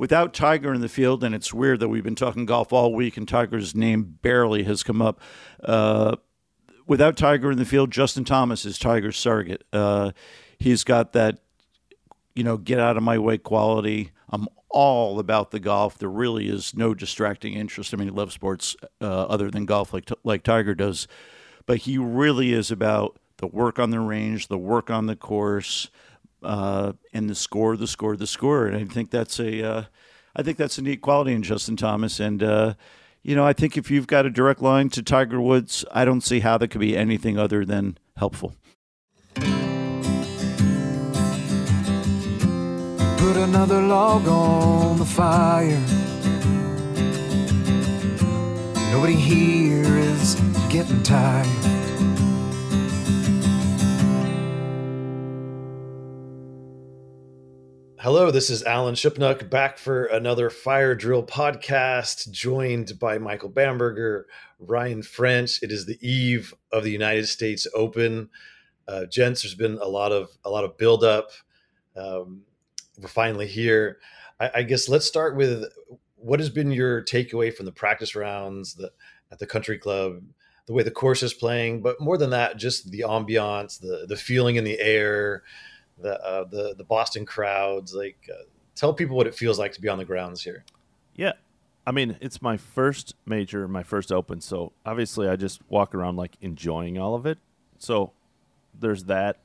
without Tiger in the field, and it's weird that we've been talking golf all week and Tiger's name barely has come up. Uh, without Tiger in the field, Justin Thomas is Tiger's surrogate. Uh, he's got that, you know, get out of my way quality. I'm all about the golf. There really is no distracting interest. I mean, he loves sports uh, other than golf, like like Tiger does, but he really is about the work on the range, the work on the course, uh, and the score, the score, the score. And I think that's a, uh, I think that's a neat quality in Justin Thomas. And uh, you know, I think if you've got a direct line to Tiger Woods, I don't see how that could be anything other than helpful. Put another log on the fire. Nobody here is getting tired. Hello, this is Alan Shipnuck back for another Fire Drill podcast, joined by Michael Bamberger, Ryan French. It is the eve of the United States Open. Uh, gents, there's been a lot of a lot of buildup. Um, we're finally here. I, I, guess let's start with what has been your takeaway from the practice rounds the, at the country club, the way the course is playing, but more than that, just the ambiance, the the feeling in the air the uh, the the Boston crowds. Like, uh, tell people what it feels like to be on the grounds here. Yeah, I mean, it's my first major, my first Open, so obviously I just walk around like enjoying all of it. So there's that,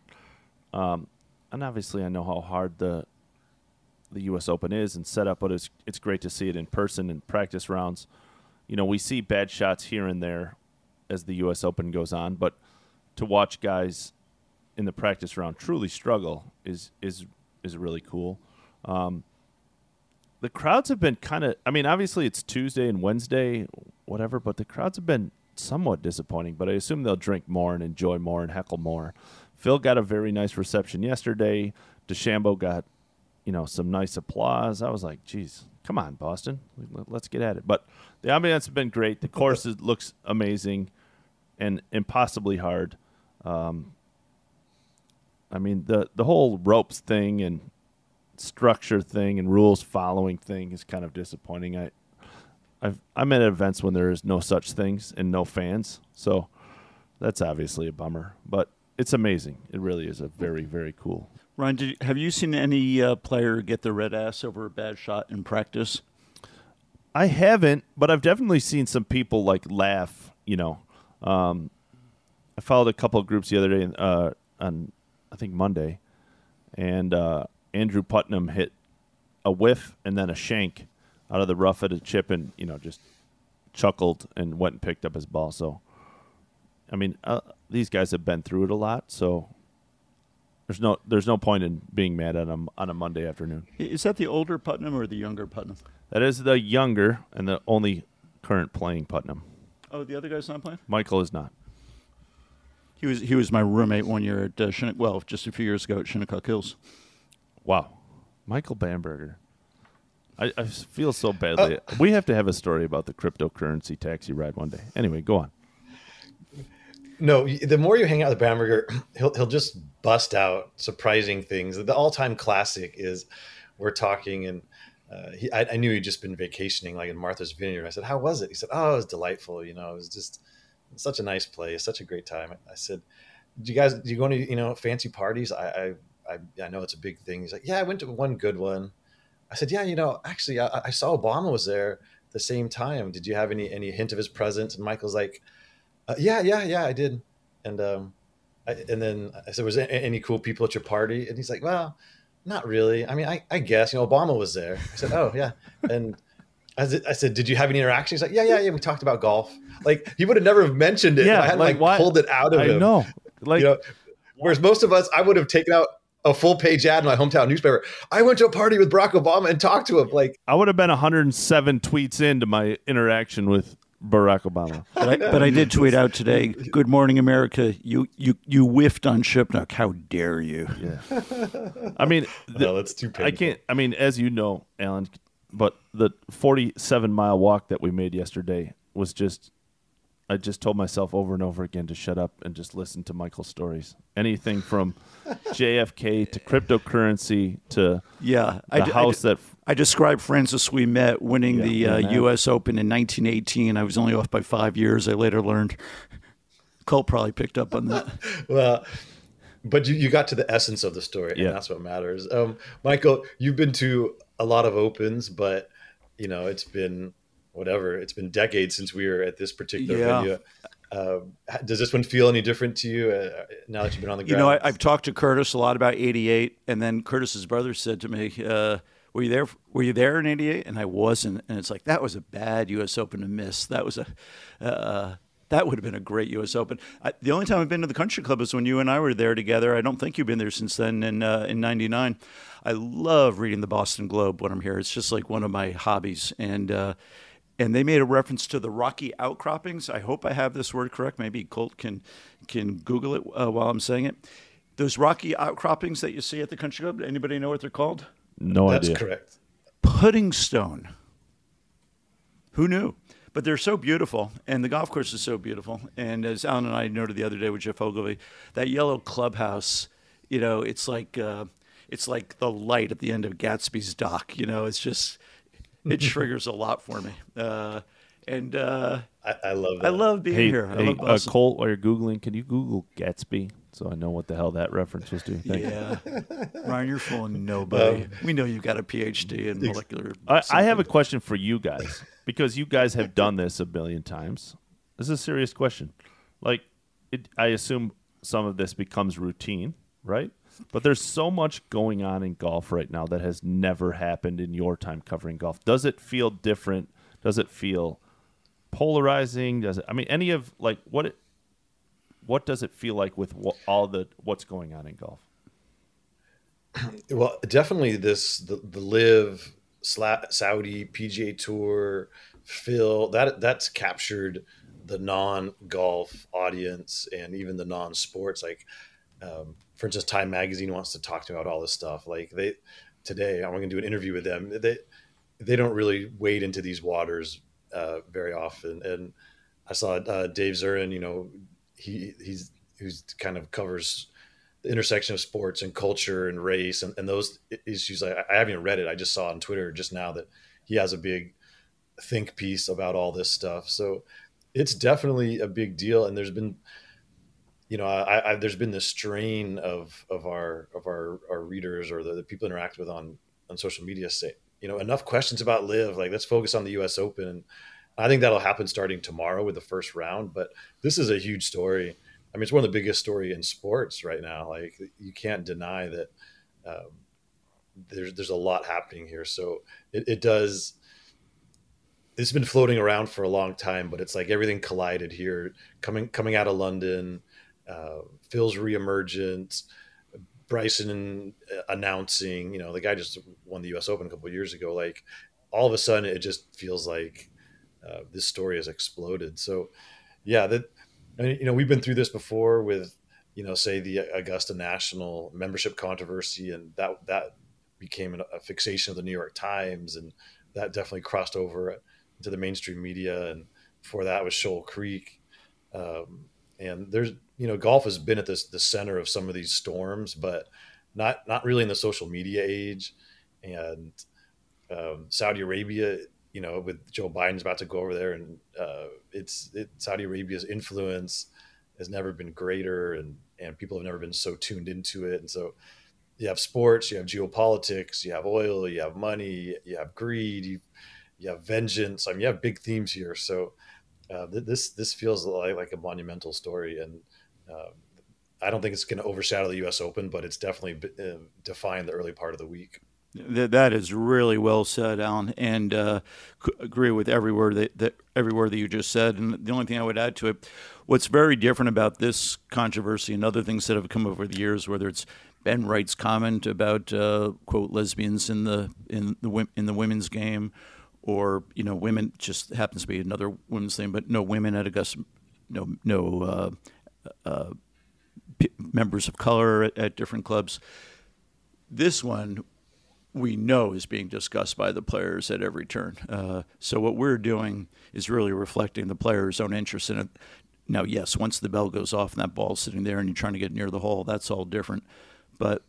um, and obviously I know how hard the the U.S. Open is and set up, but it's it's great to see it in person and practice rounds. You know, we see bad shots here and there as the U.S. Open goes on, but to watch guys in the practice round truly struggle is is is really cool. Um, the crowds have been kind of. I mean, obviously it's Tuesday and Wednesday, whatever, but the crowds have been somewhat disappointing. But I assume they'll drink more and enjoy more and heckle more. Phil got a very nice reception yesterday. DeChambeau got, you know, some nice applause. I was like, geez, come on, Boston, let's get at it. But the ambiance has been great. The course looks amazing and impossibly hard. Um, I mean the the whole ropes thing and structure thing and rules following thing is kind of disappointing. I I've, I'm at events when there is no such things and no fans, so that's obviously a bummer. But it's amazing. It really is a very very cool. Ryan, did, have you seen any uh, player get the red ass over a bad shot in practice? I haven't, but I've definitely seen some people like laugh. You know, um, I followed a couple of groups the other day uh, on I think Monday, and uh, Andrew Putnam hit a whiff and then a shank out of the rough at a chip, and you know just chuckled and went and picked up his ball. So, I mean, uh, these guys have been through it a lot, so there's no there's no point in being mad at them on a Monday afternoon. Is that the older Putnam or the younger Putnam? That is the younger and the only current playing Putnam. Oh, the other guy's not playing. Michael is not. He was he was my roommate one year at uh, Shinnecock, well, just a few years ago at Shinnecock Hills. Wow, Michael Bamberger. I, I feel so badly. Uh, we have to have a story about the cryptocurrency taxi ride one day. Anyway, go on. No, the more you hang out with Bamberger, he'll he'll just bust out surprising things. The all time classic is we're talking and. Uh, he, I, I, knew he'd just been vacationing, like in Martha's Vineyard. I said, "How was it?" He said, "Oh, it was delightful. You know, it was just such a nice place, such a great time. I said, "Do you guys do you go to you know fancy parties?" I I I, know it's a big thing. He's like, "Yeah, I went to one good one." I said, "Yeah, you know, actually, I, I saw Obama was there the same time. Did you have any any hint of his presence?" And Michael's like, uh, "Yeah, yeah, yeah, I did." And um, I, and then I said, "Was there any cool people at your party?" And he's like, "Well." Not really. I mean, I, I guess you know Obama was there. I said, "Oh yeah," and I said, "Did you have any interactions?" He's like, "Yeah, yeah, yeah. We talked about golf." Like he would have never mentioned it. Yeah, I had like, like pulled it out of I him. know. Like, you know, whereas most of us, I would have taken out a full page ad in my hometown newspaper. I went to a party with Barack Obama and talked to him. Like I would have been 107 tweets into my interaction with Barack Obama. But I, but I did tweet out today. Good morning, America. You you you whiffed on Shipnuck. How dare you? Yeah. I mean, the, no, that's too painful. I can't. I mean, as you know, Alan, but the 47 mile walk that we made yesterday was just I just told myself over and over again to shut up and just listen to Michael's stories. Anything from JFK to cryptocurrency to yeah, the house that I described Francis we met winning Yeah, the uh, U.S. Open in 1918. I was only off by five years. I later learned. Colt probably picked up on that. Well, but you, you got to the essence of the story, and Yeah. that's what matters. Um, Michael, you've been to a lot of opens, but you know it's been whatever. It's been decades since we were at this particular Yeah. venue. Um, h- does this one feel any different to you uh, now that you've been on the You know, I, I've talked to Curtis a lot about '88, and then Curtis's brother said to me, uh, "Were you there? Were you there in '88?" And I wasn't. And it's like that was a bad U.S. Open to miss. That was a uh, that would have been a great U.S. Open. I, the only time I've been to the Country Club is when you and I were there together. I don't think you've been there since then. In uh, in '99, I love reading the Boston Globe when I'm here. It's just like one of my hobbies, and. Uh, and they made a reference to the rocky outcroppings. I hope I have this word correct. Maybe Colt can can Google it uh, while I'm saying it. Those rocky outcroppings that you see at the country club. Anybody know what they're called? No that's idea. correct. Pudding stone. Who knew? But they're so beautiful, and the golf course is so beautiful. And as Alan and I noted the other day with Geoff Ogilvy, that yellow clubhouse, you know, it's like uh, it's like the light at the end of Gatsby's dock. You know, it's just it triggers a lot for me. Uh, and uh, I, I love that. I love being Hey, here. I hey love uh, Boston. Colt, while you're googling, can you Google Gatsby so I know what the hell that reference was to? Thank you. Yeah, Ryan, you're fooling nobody. we know you've got a PhD in molecular. I, I have a question for you guys because you guys have done this a billion times. This is a serious question. Like, it, I assume some of this becomes routine, right? But there's so much going on in golf right now that has never happened in your time covering golf. Does it feel different? Does it feel polarizing? Does it? I mean, any of like what? It, what does it feel like with all the what's going on in golf? Well, definitely this the the LIV Saudi PGA Tour, Phil that that's captured the non golf audience and even the non sports. Like, um, for instance, Time Magazine wants to talk to me about all this stuff. Like they today, I'm going to do an interview with them. They they don't really wade into these waters uh, very often. And I saw uh, Dave Zirin. You know, he he's who's kind of covers the intersection of sports and culture and race and, and those issues. I, I haven't even read it. I just saw on Twitter just now that he has a big think piece about all this stuff. So it's definitely a big deal. And there's been, you know, I, I there's been this strain of of our of our our readers or the, the people interact with on on social media say, you know, enough questions about LIV. Like let's focus on the U.S. Open. I think that'll happen starting tomorrow with the first round. But this is a huge story. I mean, it's one of the biggest story in sports right now. Like you can't deny that um, there's there's a lot happening here. So it, it does. It's been floating around for a long time, but it's like everything collided here. Coming coming out of London, uh, Phil's reemergence, Bryson uh, announcing. You know, the guy just won the U.S. Open a couple years ago. Like all of a sudden, it just feels like uh, this story has exploded. So, yeah, that I mean, you know, we've been through this before with, you know, say the Augusta National membership controversy, and that that became a fixation of the New York Times, and that definitely crossed over into the mainstream media. And before that was Shoal Creek, um, and there's you know, golf has been at this the center of some of these storms, but not not really in the social media age, and um, Saudi Arabia you know, with Joe Biden's about to go over there, and uh, it's it, Saudi Arabia's influence has never been greater, and and people have never been so tuned into it. And so, you have sports, you have geopolitics, you have oil, you have money, you have greed, you you have vengeance. I mean, you have big themes here. So, uh, th- this this feels like like a monumental story, and uh, I don't think it's going to overshadow the U.S. Open, but it's definitely uh, defined the early part of the week. That, that is really well said, Alan, and uh, agree with every word that, that every word that you just said. And the only thing I would add to it, what's very different about this controversy and other things that have come over the years, whether it's Ben Wright's comment about uh, quote lesbians in the in the in the women's game, or you know women just happens to be another women's thing, but no women at Augusta, no no uh, uh, p- members of color at, at different clubs. This one we know is being discussed by the players at every turn. Uh, so what we're doing is really reflecting the players' own interest in it. Now, yes, once the bell goes off and that ball's sitting there and you're trying to get near the hole, that's all different. But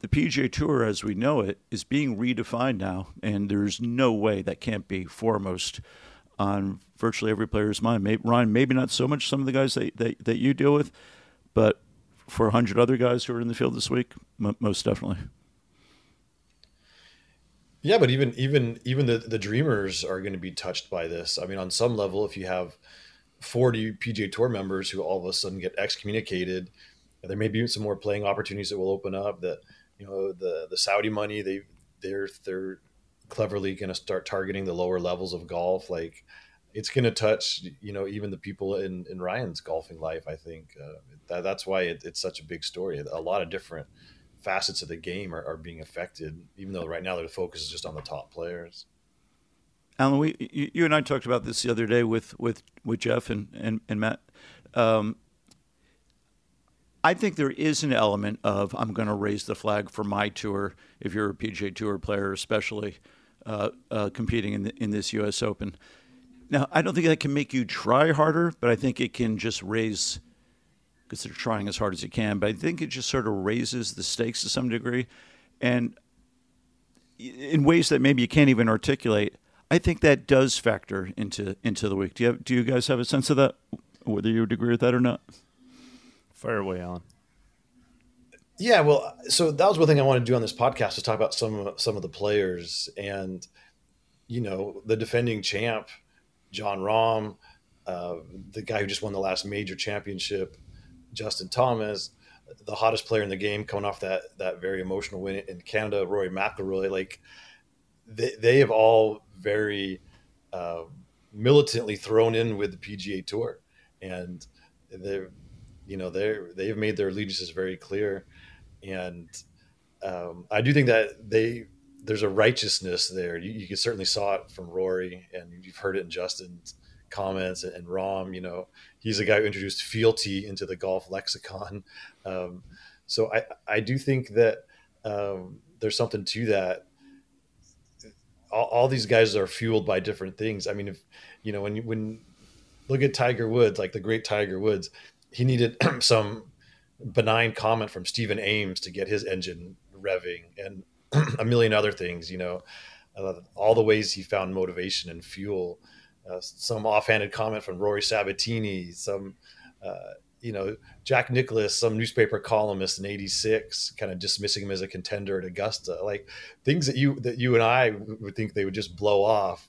the PGA Tour, as we know it, is being redefined now, and there's no way that can't be foremost on virtually every player's mind. Maybe, Ryan, maybe not so much some of the guys that, that, that you deal with, but for a hundred other guys who are in the field this week, m- most definitely. Yeah, but even even even the the dreamers are going to be touched by this. I mean, on some level, if you have 40 PGA Tour members who all of a sudden get excommunicated, there may be some more playing opportunities that will open up. That you know the the Saudi money they they're they're cleverly going to start targeting the lower levels of golf. Like it's going to touch you know even the people in in Ryan's golfing life. I think uh, that, that's why it, it's such a big story. A lot of different facets of the game are, are being affected, even though right now the focus is just on the top players. Alan, we you, you and I talked about this the other day with with with Jeff and and, and Matt. Um, I think there is an element of I'm going to raise the flag for my tour if you're a PGA Tour player, especially uh, uh, competing in the, in this U.S. Open. Now, I don't think that can make you try harder, but I think it can just raise because they're trying as hard as you can. But I think it just sort of raises the stakes to some degree, and in ways that maybe you can't even articulate. I think that does factor into into the week. Do you have, do you guys have a sense of that? Whether you would agree with that or not? Fire away, Alan. Yeah, well, so that was one thing I wanted to do on this podcast was talk about some some of the players and you know the defending champ, Jon Rahm, uh, the guy who just won the last major championship, Justin Thomas, the hottest player in the game, coming off that that very emotional win in Canada, Rory McIlroy. Like they they have all very uh, militantly thrown in with the PGA Tour, and they're you know they're they've made their allegiances very clear, and um, I do think that they there's a righteousness there. You, you certainly saw it from Rory, and you've heard it in Justin's comments and, Rahm. You know, he's the guy who introduced fealty into the golf lexicon. Um, so I, I do think that um, there's something to that. All, all, these guys are fueled by different things. I mean, if you know, when you, when look at Tiger Woods, like the great Tiger Woods, he needed some benign comment from Stephen Ames to get his engine revving, and a million other things. You know, uh, all the ways he found motivation and fuel some offhanded comment from Rory Sabbatini, some, uh, you know, Jack Nicklaus, some newspaper columnist in '86, kind of dismissing him as a contender at Augusta, like things that you that you and I would think they would just blow off.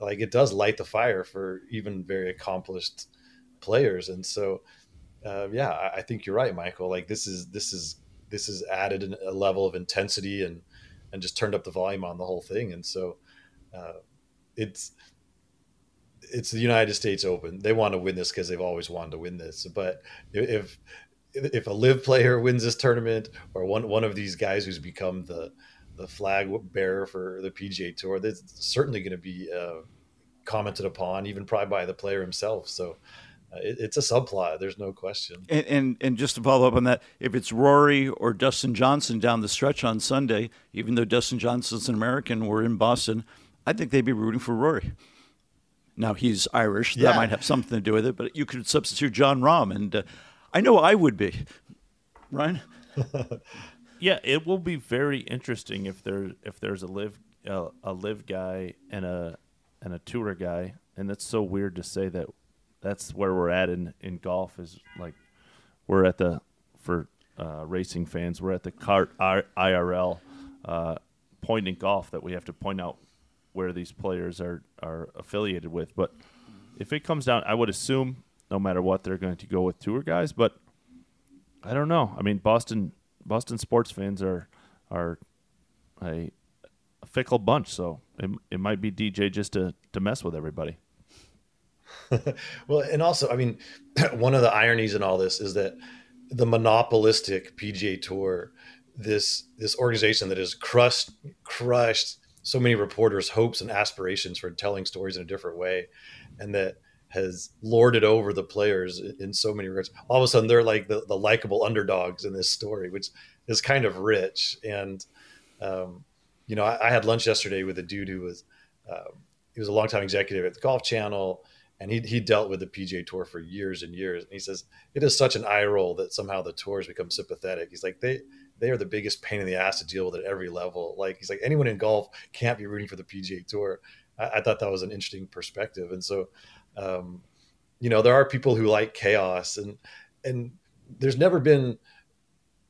Like it does light the fire for even very accomplished players, and so uh, yeah, I, I think you're right, Michael. Like this is this is this has added a level of intensity and and just turned up the volume on the whole thing, and so uh, it's it's the United States Open. They want to win this because they've always wanted to win this. But if if a LIV player wins this tournament, or one one of these guys who's become the the flag bearer for the PGA Tour, that's certainly going to be uh, commented upon, even probably by the player himself. So. Uh, it, it's a subplot. There's no question. And, and, and just to follow up on that, if it's Rory or Dustin Johnson down the stretch on Sunday, even though Dustin Johnson's an American, we're in Boston, I think they'd be rooting for Rory. Now he's Irish. Yeah. That might have something to do with it. But you could substitute Jon Rahm, and uh, I know I would be. Ryan. yeah, it will be very interesting if there if there's a LIV uh, a LIV guy and a and a tour guy, and it's so weird to say that that's where we're at in in golf is like we're at the for uh, racing fans we're at the CART IRL uh, point in golf that we have to point out where these players are are affiliated with. But if it comes down, I would assume no matter what they're going to go with tour guys. But I don't know. I mean, Boston Boston sports fans are are a, a fickle bunch, so it, it might be DJ just to to mess with everybody. well, and also, I mean, one of the ironies in all this is that the monopolistic PGA Tour, this this organization that has crushed crushed so many reporters' hopes and aspirations for telling stories in a different way, and that has lorded over the players in so many regards. All of a sudden, they're like the, the likable underdogs in this story, which is kind of rich. And um, you know, I, I, had lunch yesterday with a dude who was uh, he was a longtime executive at the Golf Channel, and he he dealt with the PGA Tour for years and years. And he says it is such an eye roll that somehow the tours become sympathetic. He's like they they are the biggest pain in the ass to deal with at every level. Like he's like anyone in golf can't be rooting for the PGA Tour. I, I thought that was an interesting perspective, and so um, you know there are people who like chaos, and and there's never been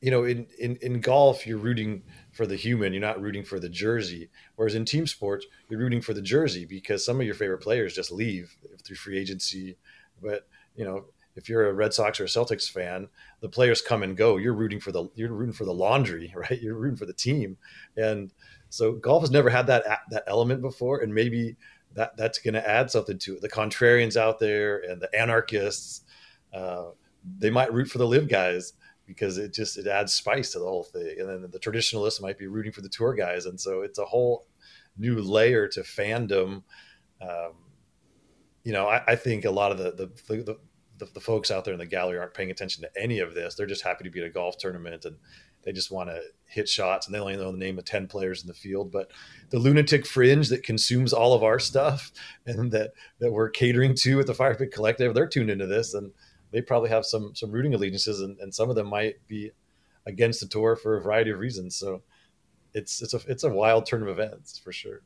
you know in in in golf you're rooting for the human you're not rooting for the jersey whereas in team sports you're rooting for the jersey because some of your favorite players just leave through free agency but you know if you're a red sox or a celtics fan the players come and go. You're rooting for the you're rooting for the laundry right? You're rooting for the team. And so golf has never had that that element before. And maybe that that's going to add something to it. The contrarians out there and the anarchists uh, they might root for the LIV guys because it just it adds spice to the whole thing. And then the traditionalists might be rooting for the tour guys, and so it's a whole new layer to fandom. Um, you know, I, I, think a lot of the the, the the, the folks out there in the gallery aren't paying attention to any of this. They're just happy to be at a golf tournament and they just want to hit shots and they only know the name of 10 players in the field. But the lunatic fringe that consumes all of our stuff and that, that we're catering to at the Fire Pit Collective, they're tuned into this. And they probably have some some rooting allegiances, and, and some of them might be against the tour for a variety of reasons. So it's it's a it's a wild turn of events for sure.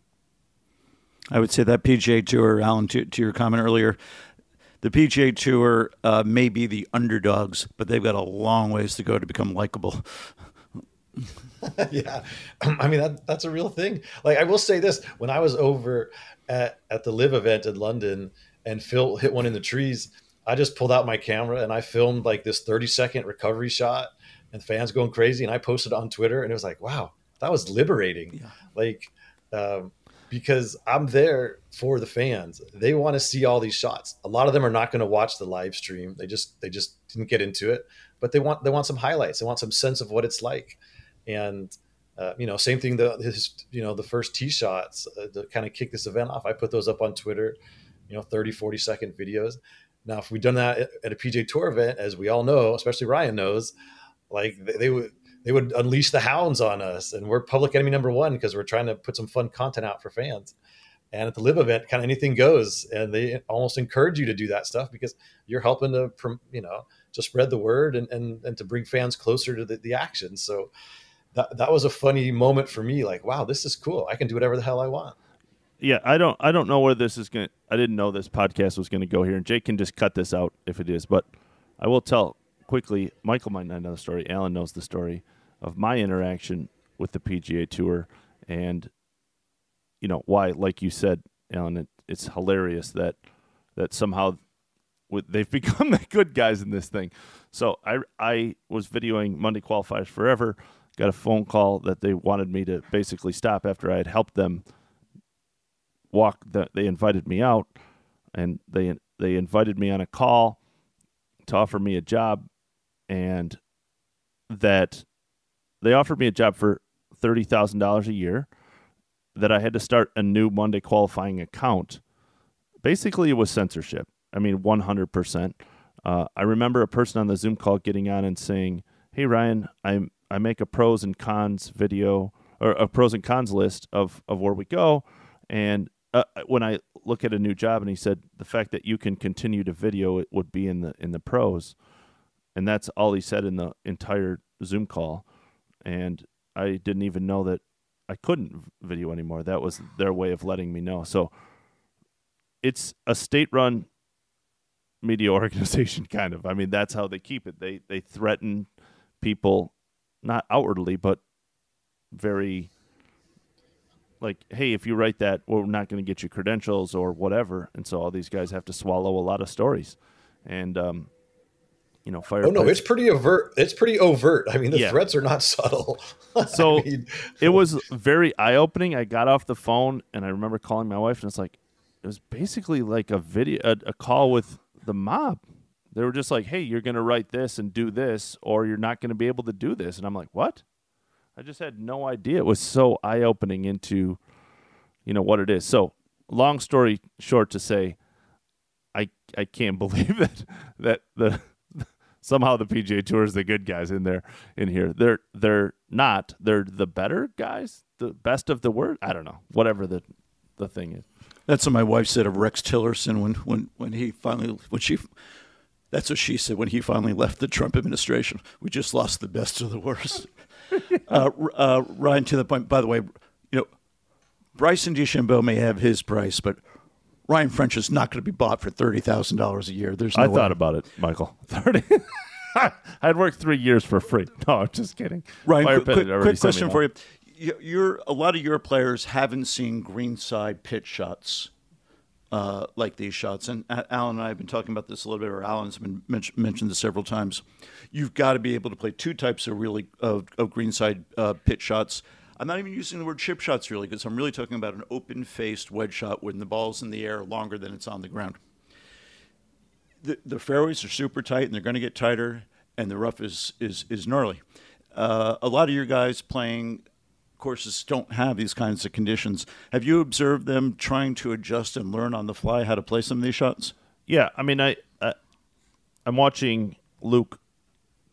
I would say that PGA Tour, Alan, to, to your comment earlier, the PGA Tour uh, may be the underdogs, but they've got a long ways to go to become likable. yeah, I mean that that's a real thing. Like I will say this: when I was over at at the LIV event in London, and Phil hit one in the trees, I just pulled out my camera and I filmed like this 30 second recovery shot and fans going crazy. And I posted on Twitter and it was like, wow, that was liberating. Yeah. Like, um, because I'm there for the fans. They want to see all these shots. A lot of them are not going to watch the live stream. They just they just didn't get into it, but they want they want some highlights. They want some sense of what it's like. And uh, you know, same thing. The his, you know the first tee shots uh, to kind of kick this event off. I put those up on Twitter. You know, 30, 40 second videos. Now, if we'd done that at a PGA Tour event, as we all know, especially Ryan knows, like they, they would they would unleash the hounds on us, and we're public enemy number one because we're trying to put some fun content out for fans. And at the LIV event, kind of anything goes, and they almost encourage you to do that stuff because you're helping to, you know, to spread the word and and, and to bring fans closer to the, the action. So that that was a funny moment for me. Like, wow, this is cool. I can do whatever the hell I want yeah, I don't I don't know where this is going. I didn't know this podcast was going to go here, and Jake can just cut this out if it is. But I will tell quickly. Michael might not know the story. Alan knows the story of my interaction with the PGA Tour, and you know why, like you said, Alan, it, it's hilarious that that somehow with, they've become the good guys in this thing. So I I was videoing Monday qualifiers forever. Got a phone call that they wanted me to basically stop after I had helped them walk that they invited me out and they they invited me on a call to offer me a job and that they offered me a job for $30,000 a year that I had to start a new Monday qualifying account. Basically, it was censorship. I mean, 100%. Uh, I remember a person on the Zoom call getting on and saying, "Hey Ryan, I I make a pros and cons video or a pros and cons list of of where we go, and uh, when I look at a new job, and he said the fact that you can continue to video it would be in the in the pros, and that's all he said in the entire Zoom call, and I didn't even know that I couldn't video anymore. That was their way of letting me know. So it's a state-run media organization, kind of. I mean, that's how they keep it. They they threaten people, not outwardly, but very like, hey, if you write that, we're not going to get you credentials or whatever. And so all these guys have to swallow a lot of stories. And, um, you know, fire. Oh no, it's pretty overt. It's pretty overt. I mean, the yeah. threats are not subtle. so mean, it was very eye opening. I got off the phone and I remember calling my wife, and it's like, it was basically like a video, a, a call with the mob. They were just like, "Hey, you're going to write this and do this, or you're not going to be able to do this." And I'm like, "What?" I just had no idea. It was so eye opening into, you know, what it is. So, long story short, to say, I I can't believe that that the somehow the PGA Tour is the good guys in there in here. They're they're not. They're the better guys, the best of the word. I don't know. Whatever the the thing is. That's what my wife said of Rex Tillerson when when when he finally when she. That's what she said when he finally left the Trump administration. We just lost the best of the worst. uh, uh, Ryan, to the point. By the way, you know, Bryson DeChambeau may have his price, but Ryan French is not going to be bought for thirty thousand dollars a year. There's no I way. thought about it, Michael. Thirty. I'd work three years for free. No, I'm just kidding. Ryan, Fire quick, quick, quick question for you. You- You're a lot of your players haven't seen greenside pitch shots uh, like these shots, and A- Alan and I have been talking about this a little bit, or Alan's been men- mentioned this several times. You've got to be able to play two types of really of, of greenside uh, pitch shots. I'm not even using the word chip shots really, because I'm really talking about an open-faced wedge shot when the ball's in the air longer than it's on the ground the, the fairways are super tight and they're going to get tighter and the rough is is is gnarly. Uh, a lot of your guys playing courses don't have these kinds of conditions. Have you observed them trying to adjust and learn on the fly how to play some of these shots? Yeah, I mean, I, I I'm watching Luke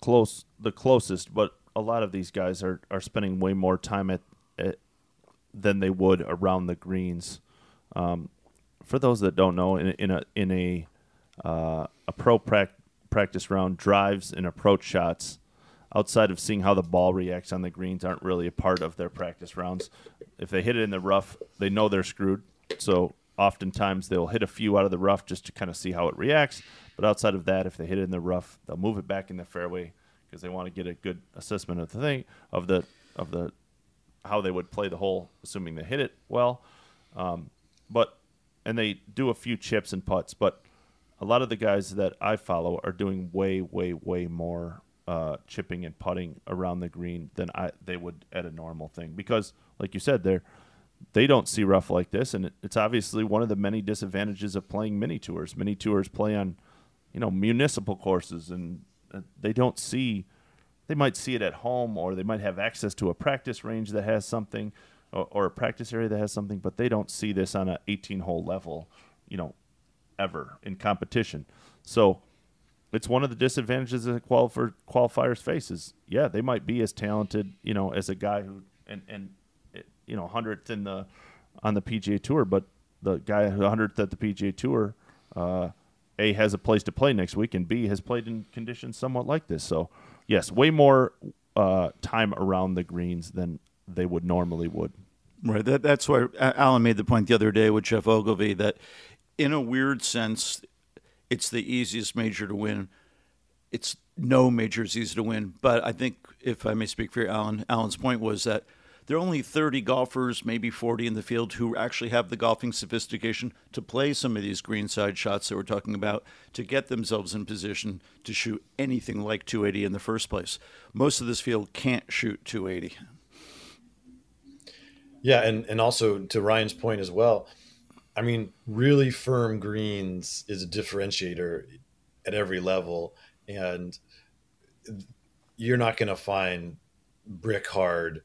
close the closest, but a lot of these guys are, are spending way more time at, at than they would around the greens. Um, for those that don't know, in, in a in a uh, a pro prac- practice round, drives and approach shots, outside of seeing how the ball reacts on the greens, aren't really a part of their practice rounds. If they hit it in the rough, they know they're screwed. So oftentimes they'll hit a few out of the rough just to kind of see how it reacts. But outside of that, if they hit it in the rough, they'll move it back in the fairway because they want to get a good assessment of the thing of the of the how they would play the hole, assuming they hit it well. Um, but and they do a few chips and putts, but a lot of the guys that I follow are doing way, way, way more uh, chipping and putting around the green than I they would at a normal thing because, like you said, they're they don't see rough like this, and it, it's obviously one of the many disadvantages of playing mini tours. Mini tours play on, you know, municipal courses, and they don't see. They might see it at home, or they might have access to a practice range that has something, or, or a practice area that has something, but they don't see this on an 18-hole level, you know, ever in competition. So it's one of the disadvantages that qualifier, qualifiers faces. Yeah, they might be as talented, you know, as a guy who and and you know hundredth in the on the PGA Tour, but the guy who hundredth at the PGA Tour, uh, a has a place to play next week, and B has played in conditions somewhat like this. So yes, way more uh, time around the greens than they would normally would. Right. That, that's why Alan made the point the other day with Geoff Ogilvy that, in a weird sense, it's the easiest major to win. It's no major is easy to win, but I think if I may speak for Alan, Alan's point was that there are only 30 golfers, maybe 40 in the field, who actually have the golfing sophistication to play some of these greenside shots that we're talking about to get themselves in position to shoot anything like 280 in the first place. Most of this field can't shoot 280. Yeah, and and also to Ryan's point as well. I mean, really firm greens is a differentiator at every level, and you're not going to find brick hard,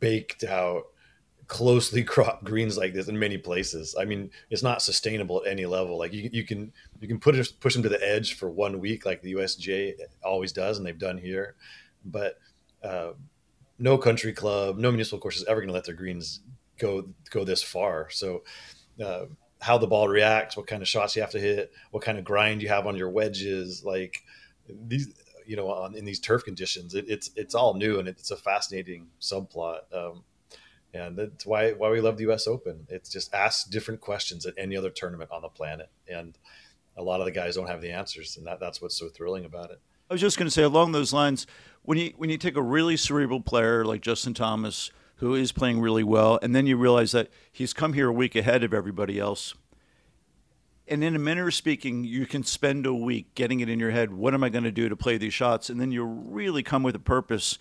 baked out, closely cropped greens like this in many places. I mean, it's not sustainable at any level. Like you, you can you can put it, push them to the edge for one week, like the USGA always does, and they've done here, but. Uh, no country club, no municipal course is ever going to let their greens go go this far. So, uh, how the ball reacts, what kind of shots you have to hit, what kind of grind you have on your wedges, like these, you know, on in these turf conditions, it, it's it's all new and it's a fascinating subplot. Um, and that's why why we love the U.S. Open. It's just asks different questions at any other tournament on the planet, and a lot of the guys don't have the answers, and that, that's what's so thrilling about it. I was just going to say along those lines, when you when you take a really cerebral player like Justin Thomas, who is playing really well, and then you realize that he's come here a week ahead of everybody else, and in a manner of speaking, you can spend a week getting it in your head. What am I going to do to play these shots? And then you really come with a purpose.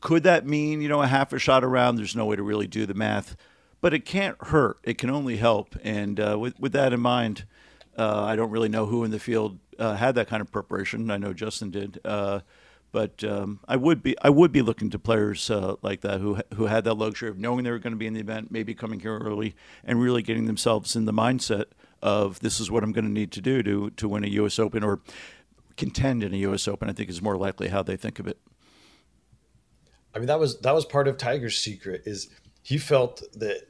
Could that mean you know a half a shot around? There's no way to really do the math, but it can't hurt. It can only help. And uh, with with that in mind. Uh, I don't really know who in the field uh, had that kind of preparation. I know Justin did, uh, but um, I would be I would be looking to players uh, like that who who had that luxury of knowing they were going to be in the event, maybe coming here early and really getting themselves in the mindset of this is what I'm going to need to do to to win a U.S. Open or contend in a U.S. Open. I think is more likely how they think of it. I mean, that was that was part of Tiger's secret is he felt that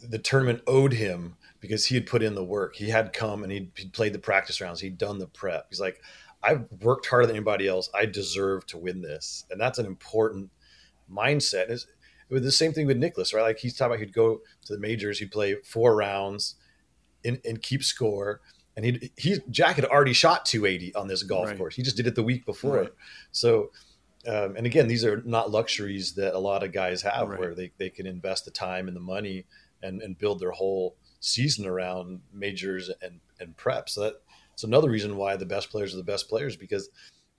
the tournament owed him because he had put in the work. He had come and he'd, he'd played the practice rounds. He'd done the prep. He's like, I've worked harder than anybody else. I deserve to win this, and that's an important mindset. Is it was the same thing with Nicklaus, right? Like he's talking about he'd go to the majors, he'd play four rounds and, and keep score. And he he Jack had already shot 280 on this golf Right. course. He just did it the week before. Right. So um, and again, these are not luxuries that a lot of guys have Right. where they, they can invest the time and the money and, and build their whole season around majors and, and prep. So that, it's another reason why the best players are the best players because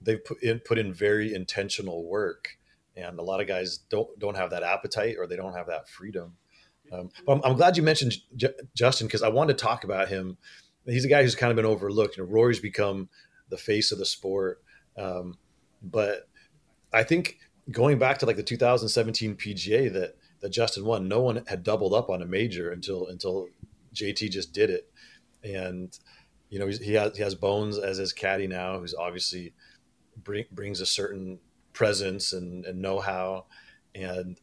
they've put in, put in very intentional work. And a lot of guys don't, don't have that appetite or they don't have that freedom. Um, but I'm, I'm glad you mentioned J- Justin because I wanted to talk about him. He's a guy who's kind of been overlooked. You know, Rory's become the face of the sport. Um, but I think going back to like the 2017 PGA that that Justin won, no one had doubled up on a major until until JT just did it, and you know he has he has Bones as his caddy now, who's obviously bring, brings a certain presence and, and know how, and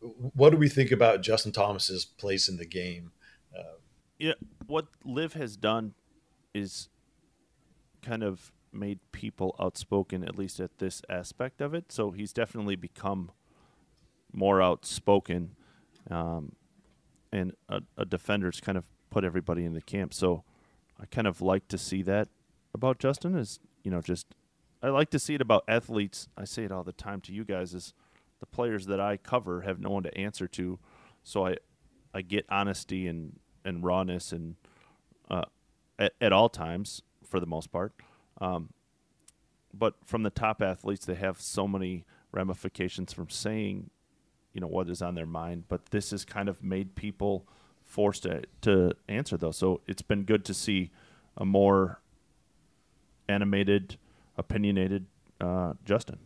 what do we think about Justin Thomas's place in the game? yeah, what LIV has done is kind of made people outspoken, at least at this aspect of it. So he's definitely become more outspoken, um, and a, a defender's kind of put everybody in the camp. So I kind of like to see that about Justin. Is you know just I like to see it about athletes. I say it all the time to you guys. Is the players that I cover have no one to answer to, so I I get honesty and and rawness and uh, at, at all times for the most part. Um, but from the top athletes, they have so many ramifications from saying, you know, what is on their mind. But this has kind of made people forced to, to answer those. So it's been good to see a more animated, opinionated uh, Justin.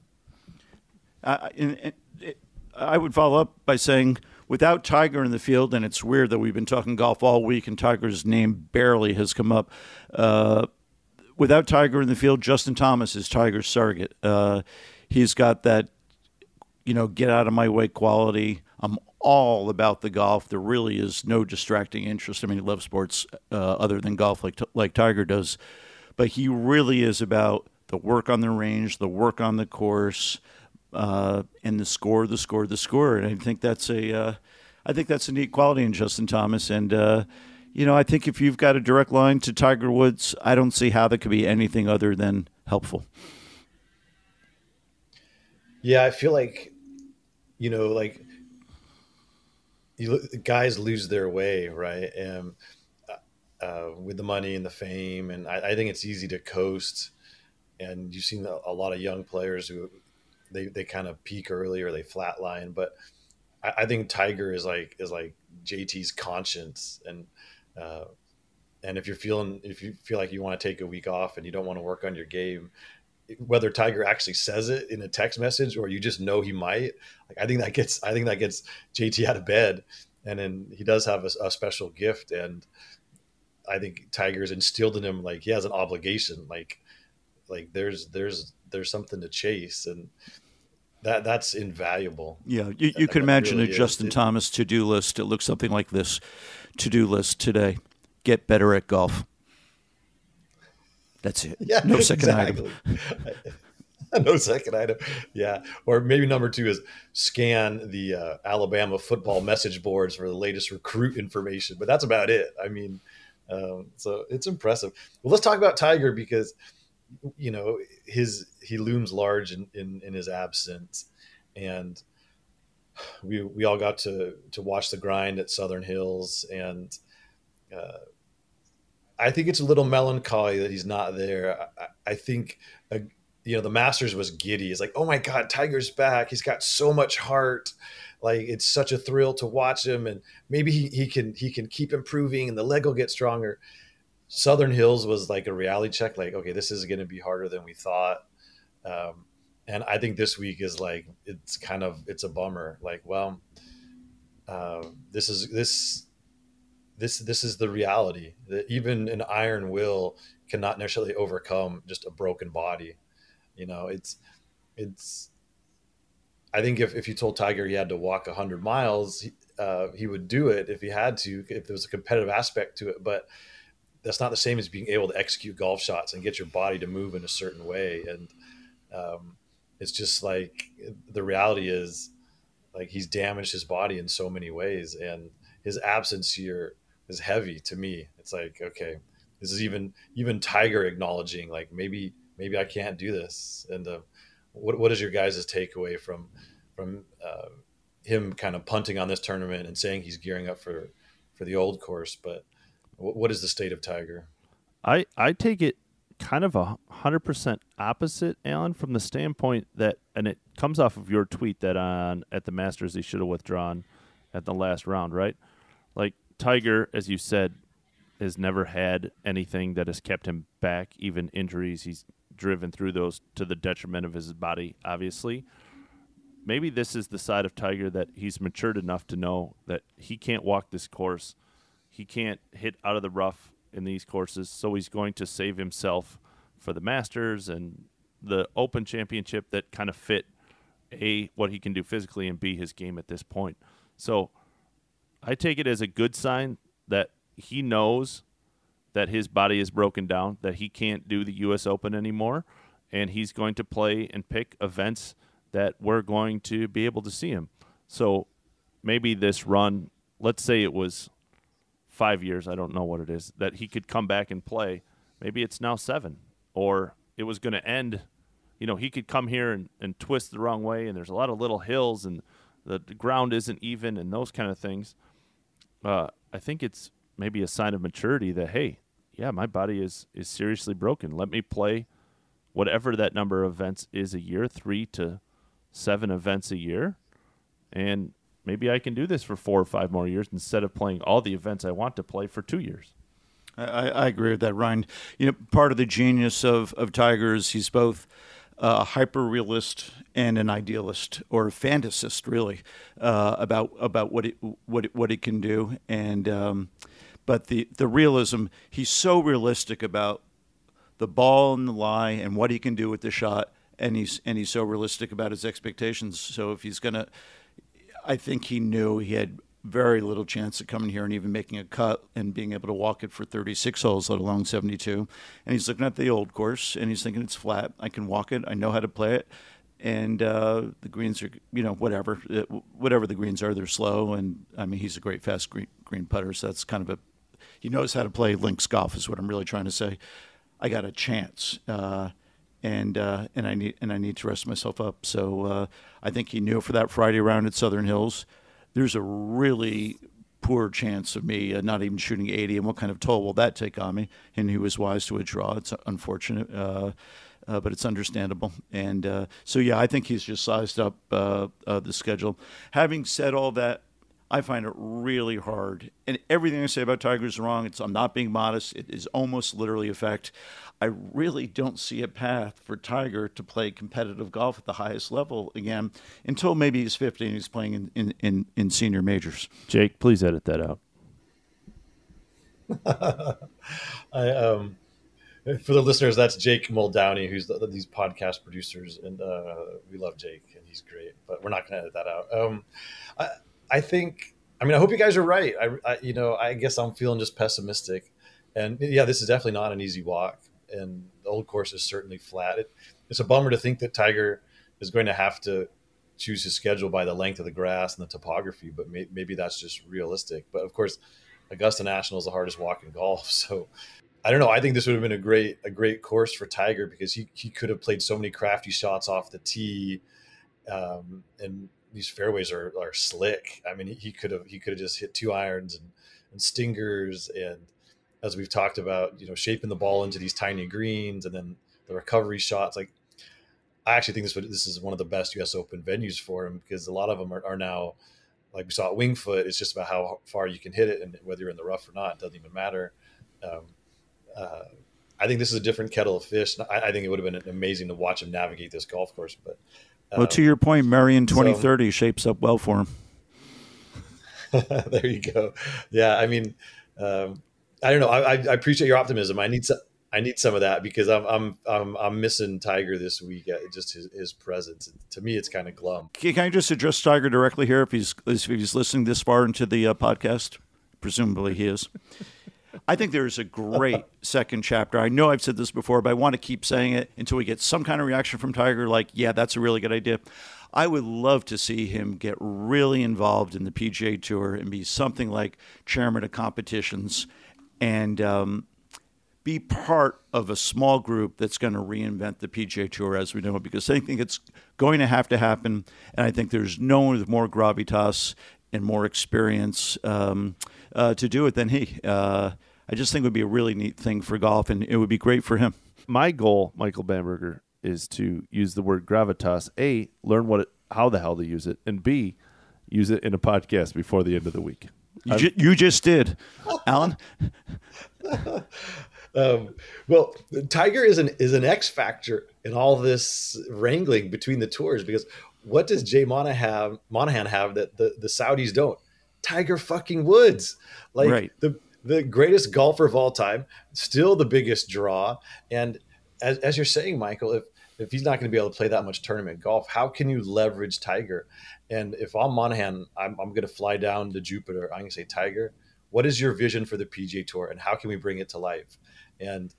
I, and- and it- I would follow up by saying, without Tiger in the field, and it's weird that we've been talking golf all week, and Tiger's name barely has come up. Uh, without Tiger in the field, Justin Thomas is Tiger's surrogate. Uh, he's got that, you know, get out of my way quality. I'm all about the golf. There really is no distracting interest. I mean, he loves sports uh, other than golf, like like Tiger does, but he really is about the work on the range, the work on the course, uh, and the score, the score, the score. And I think that's a, uh, I think that's a neat quality in Justin Thomas. And uh, you know, I think if you've got a direct line to Tiger Woods, I don't see how that could be anything other than helpful. Yeah, I feel like, you know, like you guys lose their way, right? And uh, with the money and the fame, and I, I think it's easy to coast. And you've seen a lot of young players who they, they kind of peak early or they flatline. But I, I think Tiger is like is like JT's conscience, and uh, and if you're feeling if you feel like you want to take a week off and you don't want to work on your game, whether Tiger actually says it in a text message or you just know he might, like I think that gets I think that gets JT out of bed, and then he does have a, a special gift, and I think Tiger's instilled in him like he has an obligation, like like there's there's there's something to chase, and that that's invaluable. Yeah, you, you That- can that imagine really a. Justin It- Thomas to do list. It looks something like this to do list today. Get better at golf. That's it. Yeah, no second item. no second item. Yeah, or maybe number two is scan the uh, Alabama football message boards for the latest recruit information. But that's about it. I mean, um, so it's impressive. Well, let's talk about Tiger because you know his he looms large in in, in his absence, and we we all got to to watch the grind at Southern Hills and. Uh, I think it's a little melancholy that he's not there. I, I think, uh, you know, the Masters was giddy. It's like, oh my God, Tiger's back. He's got so much heart. Like it's such a thrill to watch him, and maybe he, he can he can keep improving, and the leg will get stronger. Southern Hills was like a reality check. Like, okay, this is going to be harder than we thought. Um, and I think this week is like it's kind of it's a bummer. Like, well, uh, this is this this this is the reality that even an iron will cannot necessarily overcome just a broken body you know it's it's i think if, if you told tiger he had to walk 100 miles uh, he would do it if he had to, if there was a competitive aspect to it. But that's not the same as being able to execute golf shots and get your body to move in a certain way. And um, it's just like the reality is, like he's damaged his body in so many ways, and his absence here is heavy to me. It's like okay, this is even even Tiger acknowledging like maybe maybe I can't do this. And uh, what what is your guys' takeaway from from uh, him kind of punting on this tournament and saying he's gearing up for for the old course? But what, is the state of Tiger? I I take it kind of a hundred percent opposite, Alan, from the standpoint that, and it comes off of your tweet that on at the Masters he should have withdrawn at the last round, right? Like Tiger, as you said, has never had anything that has kept him back, even injuries. He's driven through those to the detriment of his body, obviously. Maybe this is the side of Tiger that he's matured enough to know that he can't walk this course. He can't hit out of the rough in these courses, so he's going to save himself for the Masters and the Open Championship that kind of fit a what he can do physically and b his game at this point. So I take it as a good sign that he knows that his body is broken down, that he can't do the U.S. Open anymore, and he's going to play and pick events that we're going to be able to see him. So maybe this run, let's say it was five years, I don't know what it is, that he could come back and play. Maybe it's now seven, or it was going to end. You know, he could come here and, and twist the wrong way, and there's a lot of little hills, and the, ground isn't even, and those kind of things. Uh, I think it's maybe a sign of maturity that hey, yeah, my body is is seriously broken. Let me play whatever that number of events is a year, three to seven events a year, and maybe I can do this for four or five more years instead of playing all the events I want to play for two years. I, I agree with that, Ryan. You know, part of the genius of of Tigers, he's both a hyper realist and an idealist or a fantasist, really, uh, about about what it what it, what it can do. And um, but the the realism, he's so realistic about the ball and the lie and what he can do with the shot, and he's and he's so realistic about his expectations. So if he's gonna, I think he knew he had very little chance of coming here and even making a cut and being able to walk it for 36 holes, let alone 72. And he's looking at the old course and he's thinking it's flat. I can walk it. I know how to play it. And uh, the greens are, you know, whatever, it, whatever the greens are, they're slow. And I mean, he's a great fast green, green putter, so that's kind of a, he knows how to play links golf, is what I'm really trying to say. I got a chance. Uh, and uh, and I need and I need to rest myself up. So uh, I think he knew for that Friday round at Southern Hills there's a really poor chance of me uh, not even shooting 80 and what kind of toll will that take on me and he was wise to withdraw it's unfortunate uh, uh, but it's understandable and uh, so yeah i think he's just sized up the schedule having said all that I find it really hard. And everything I say about Tiger is wrong. It's I'm not being modest. It is almost literally a fact. I really don't see a path for Tiger to play competitive golf at the highest level again until maybe he's 50 and he's playing in, in, in, in senior majors. Jake, please edit that out. I um for the listeners, that's Jake Muldowney, who's the, these podcast producers, and uh, we love Jake, and he's great. But we're not going to edit that out. Um, I, I think. I mean, I hope you guys are right. I, I, you know, I guess I'm feeling just pessimistic, and yeah, this is definitely not an easy walk, and the old course is certainly flat. It, it's a bummer to think that Tiger is going to have to choose his schedule by the length of the grass and the topography, but may, maybe that's just realistic. But of course, Augusta National is the hardest walk in golf, so I don't know. I think this would have been a great a great course for Tiger because he he could have played so many crafty shots off the tee, um, and these fairways are, are slick. I mean, he, he could have he could have just hit two irons and, and stingers, and as we've talked about, you know, shaping the ball into these tiny greens, and then the recovery shots. Like, I actually think this would, this is one of the best U.S. Open venues for him because a lot of them are, are now, like we saw at Winged Foot, It's just about how far you can hit it, and whether you're in the rough or not, it doesn't even matter. Um, uh, I think this is a different kettle of fish. I, I, think it would have been amazing to watch him navigate this golf course, but well, to your point, Merion 2030 so, shapes up well for him. there you go. Yeah, I mean, um, I don't know. I, I, appreciate your optimism. I need some. I need some of that because I'm I'm I'm, I'm missing Tiger this week. Uh, just his, his presence. To me, it's kind of glum. Can I just address Tiger directly here if he's if he's listening this far into the uh, podcast? Presumably he is. I think there is a great second chapter. I know I've said this before, but I want to keep saying it until we get some kind of reaction from Tiger like, yeah, that's a really good idea. I would love to see him get really involved in the PGA Tour and be something like chairman of competitions and um, be part of a small group that's going to reinvent the PGA Tour as we know it because I think it's going to have to happen. And I think there's no one with more gravitas and more experience um, uh, to do it than he. Uh, I just think it would be a really neat thing for golf, and it would be great for him. My goal, Michael Bamberger, is to use the word gravitas. A, learn what it, how the hell to use it, and B, use it in a podcast before the end of the week. You, ju- you just did, Alan. Um, well, Tiger is an is an X factor in all this wrangling between the tours because what does Jay Monahan Monahan have that the, the Saudis don't? Tiger fucking Woods, like Right. the the greatest golfer of all time, still the biggest draw. And as, as you're saying, Michael, if if he's not going to be able to play that much tournament golf, how can you leverage Tiger? And if I'm Monahan, I'm, I'm going to fly down to Jupiter. I'm going to say, Tiger, what is your vision for the PGA Tour, and how can we bring it to life? And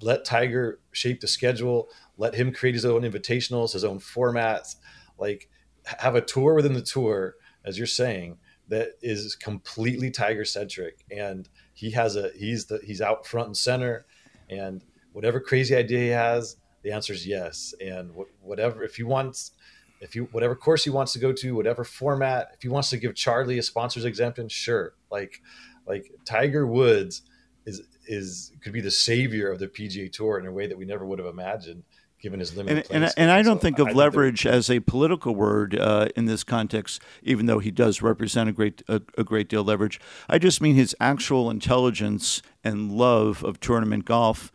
let Tiger shape the schedule. Let him create his own invitationals, his own formats. Like have a tour within the tour, as you're saying, that is completely Tiger centric. And he has a he's the he's out front and center. And whatever crazy idea he has, the answer is yes. And wh- whatever if he wants, if you whatever course he wants to go to, whatever format, if he wants to give Charlie a sponsors exemption, sure. Like like Tiger Woods is is could be the savior of the PGA Tour in a way that we never would have imagined, given his limited. And, and, and I don't So think of that- leverage as a political word uh, in this context, even though he does represent a great a, a great deal of leverage. I just mean his actual intelligence and love of tournament golf,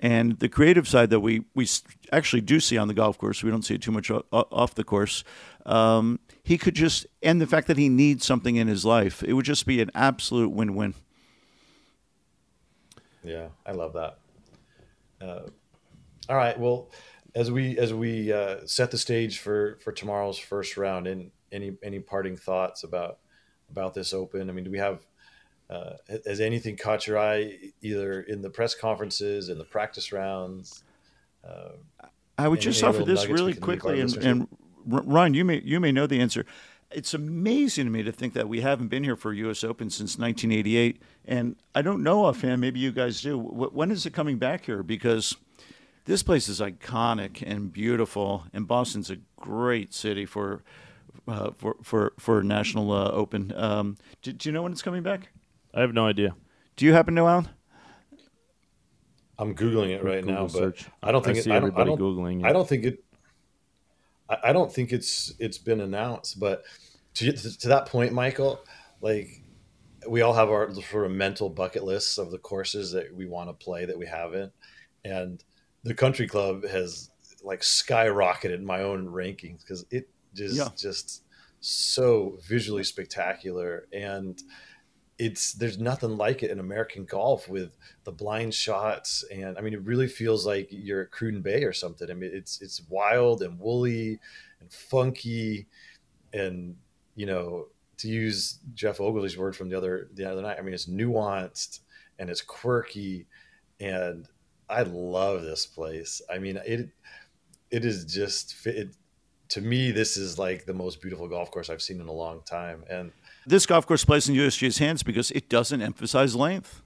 and the creative side that we we actually do see on the golf course. We don't see it too much off the course. Um, he could just, and the fact that he needs something in his life, it would just be an absolute win-win. Yeah, I love that. Uh, all right. Well, as we as we uh, set the stage for for tomorrow's first round, and any any parting thoughts about about this Open? I mean, do we have uh, has anything caught your eye either in the press conferences in the practice rounds? Uh, I would just offer this really can leave our quickly, and, and R- Ryan, you may you may know the answer. It's amazing to me to think that we haven't been here for U.S. Open since 1988, and I don't know offhand. Maybe you guys do. When is it coming back here? Because this place is iconic and beautiful, and Boston's a great city for uh, for for for national uh, Open. Um, do, do you know when it's coming back? I have no idea. Do you happen to know, Alan? I'm googling it right now, Google but. I don't think I it, see I don't, I everybody don't, Googling it. I don't think it. I, I don't think it's it's been announced, but to to that point, Michael, like we all have our sort of mental bucket lists of the courses that we want to play that we haven't, and the country club has like skyrocketed my own rankings because it just Yeah. just so visually spectacular and it's there's nothing like it in American golf with the blind shots and I mean it really feels like you're at Cruden Bay or something. I mean it's it's wild and woolly and funky and you know to use Geoff Ogilvy's word from the other the other night I mean it's nuanced and it's quirky and I love this place. I mean it it is just it, to me this is like the most beautiful golf course I've seen in a long time and This golf course plays in USGA's hands because it doesn't emphasize length.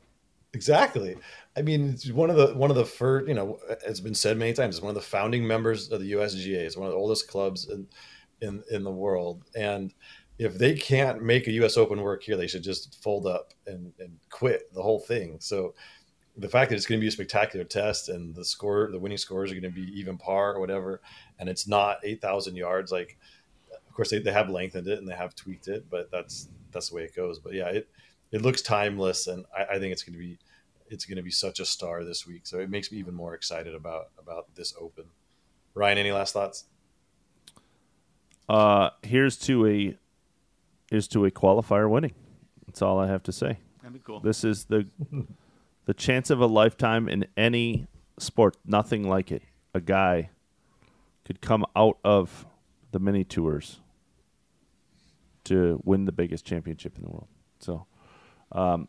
Exactly. I mean, it's one of the one of the first. You know, it's been said many times. It's one of the founding members of the USGA. It's one of the oldest clubs in in in the world. And if they can't make a U.S. Open work here, they should just fold up and and quit the whole thing. So the fact that it's going to be a spectacular test and the score, the winning scores are going to be even par or whatever, and it's not eight thousand yards. Like, of course they, they have lengthened it and they have tweaked it, but that's that's the way it goes. But yeah, it it looks timeless, and I, I think it's going to be it's going to be such a star this week. So it makes me even more excited about about this Open. Ryan, any last thoughts? Uh, here's to a here's to a qualifier winning. That's all I have to say. That'd be cool. This is the the chance of a lifetime in any sport, nothing like it. A guy could come out of the mini tours to win the biggest championship in the world. So, um,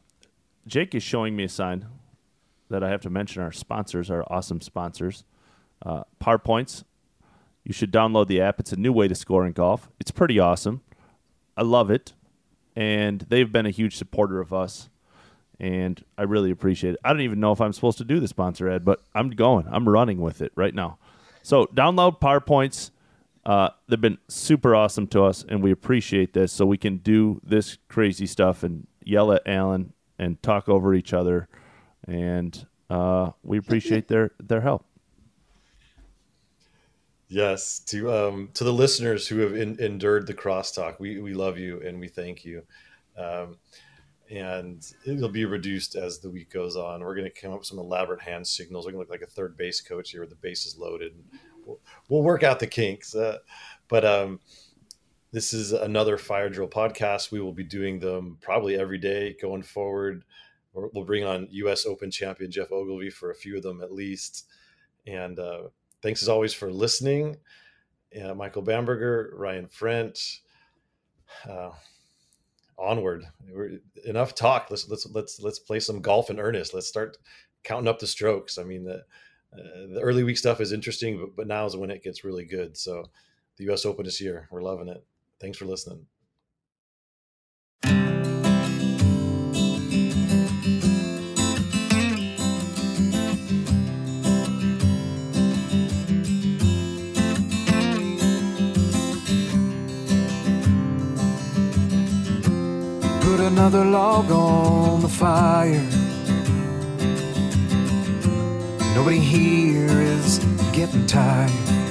Jake is showing me a sign that I have to mention our sponsors, our awesome sponsors. Uh, Par Points. You should download the app. It's a new way to score in golf. It's pretty awesome. I love it. And they've been a huge supporter of us. And I really appreciate it. I don't even know if I'm supposed to do the sponsor ad, but I'm going. I'm running with it right now. So download Par Points. Uh, they've been super awesome to us, and we appreciate this. So we can do this crazy stuff and yell at Alan and talk over each other, and uh, we appreciate their their help. Yes, to um, to the listeners who have in, endured the crosstalk, we we love you and we thank you. Um, and it'll be reduced as the week goes on. We're going to come up with some elaborate hand signals. We're going to look like a third base coach here, where the base is loaded. We'll, work out the kinks. Uh, but um, this is another fire drill podcast. We will be doing them probably every day going forward. We'll bring on U.S. Open champion Geoff Ogilvy for a few of them at least. And uh, thanks as always for listening. Uh, Michael Bamberger, Ryan French. Uh, onward. We're, enough talk. Let's let's let's let's play some golf in earnest. Let's start counting up the strokes. I mean, the uh, the early week stuff is interesting, but but now is when it gets really good. So, the U.S. Open is here. We're loving it. Thanks for listening. Another log on the fire. Nobody here is getting tired.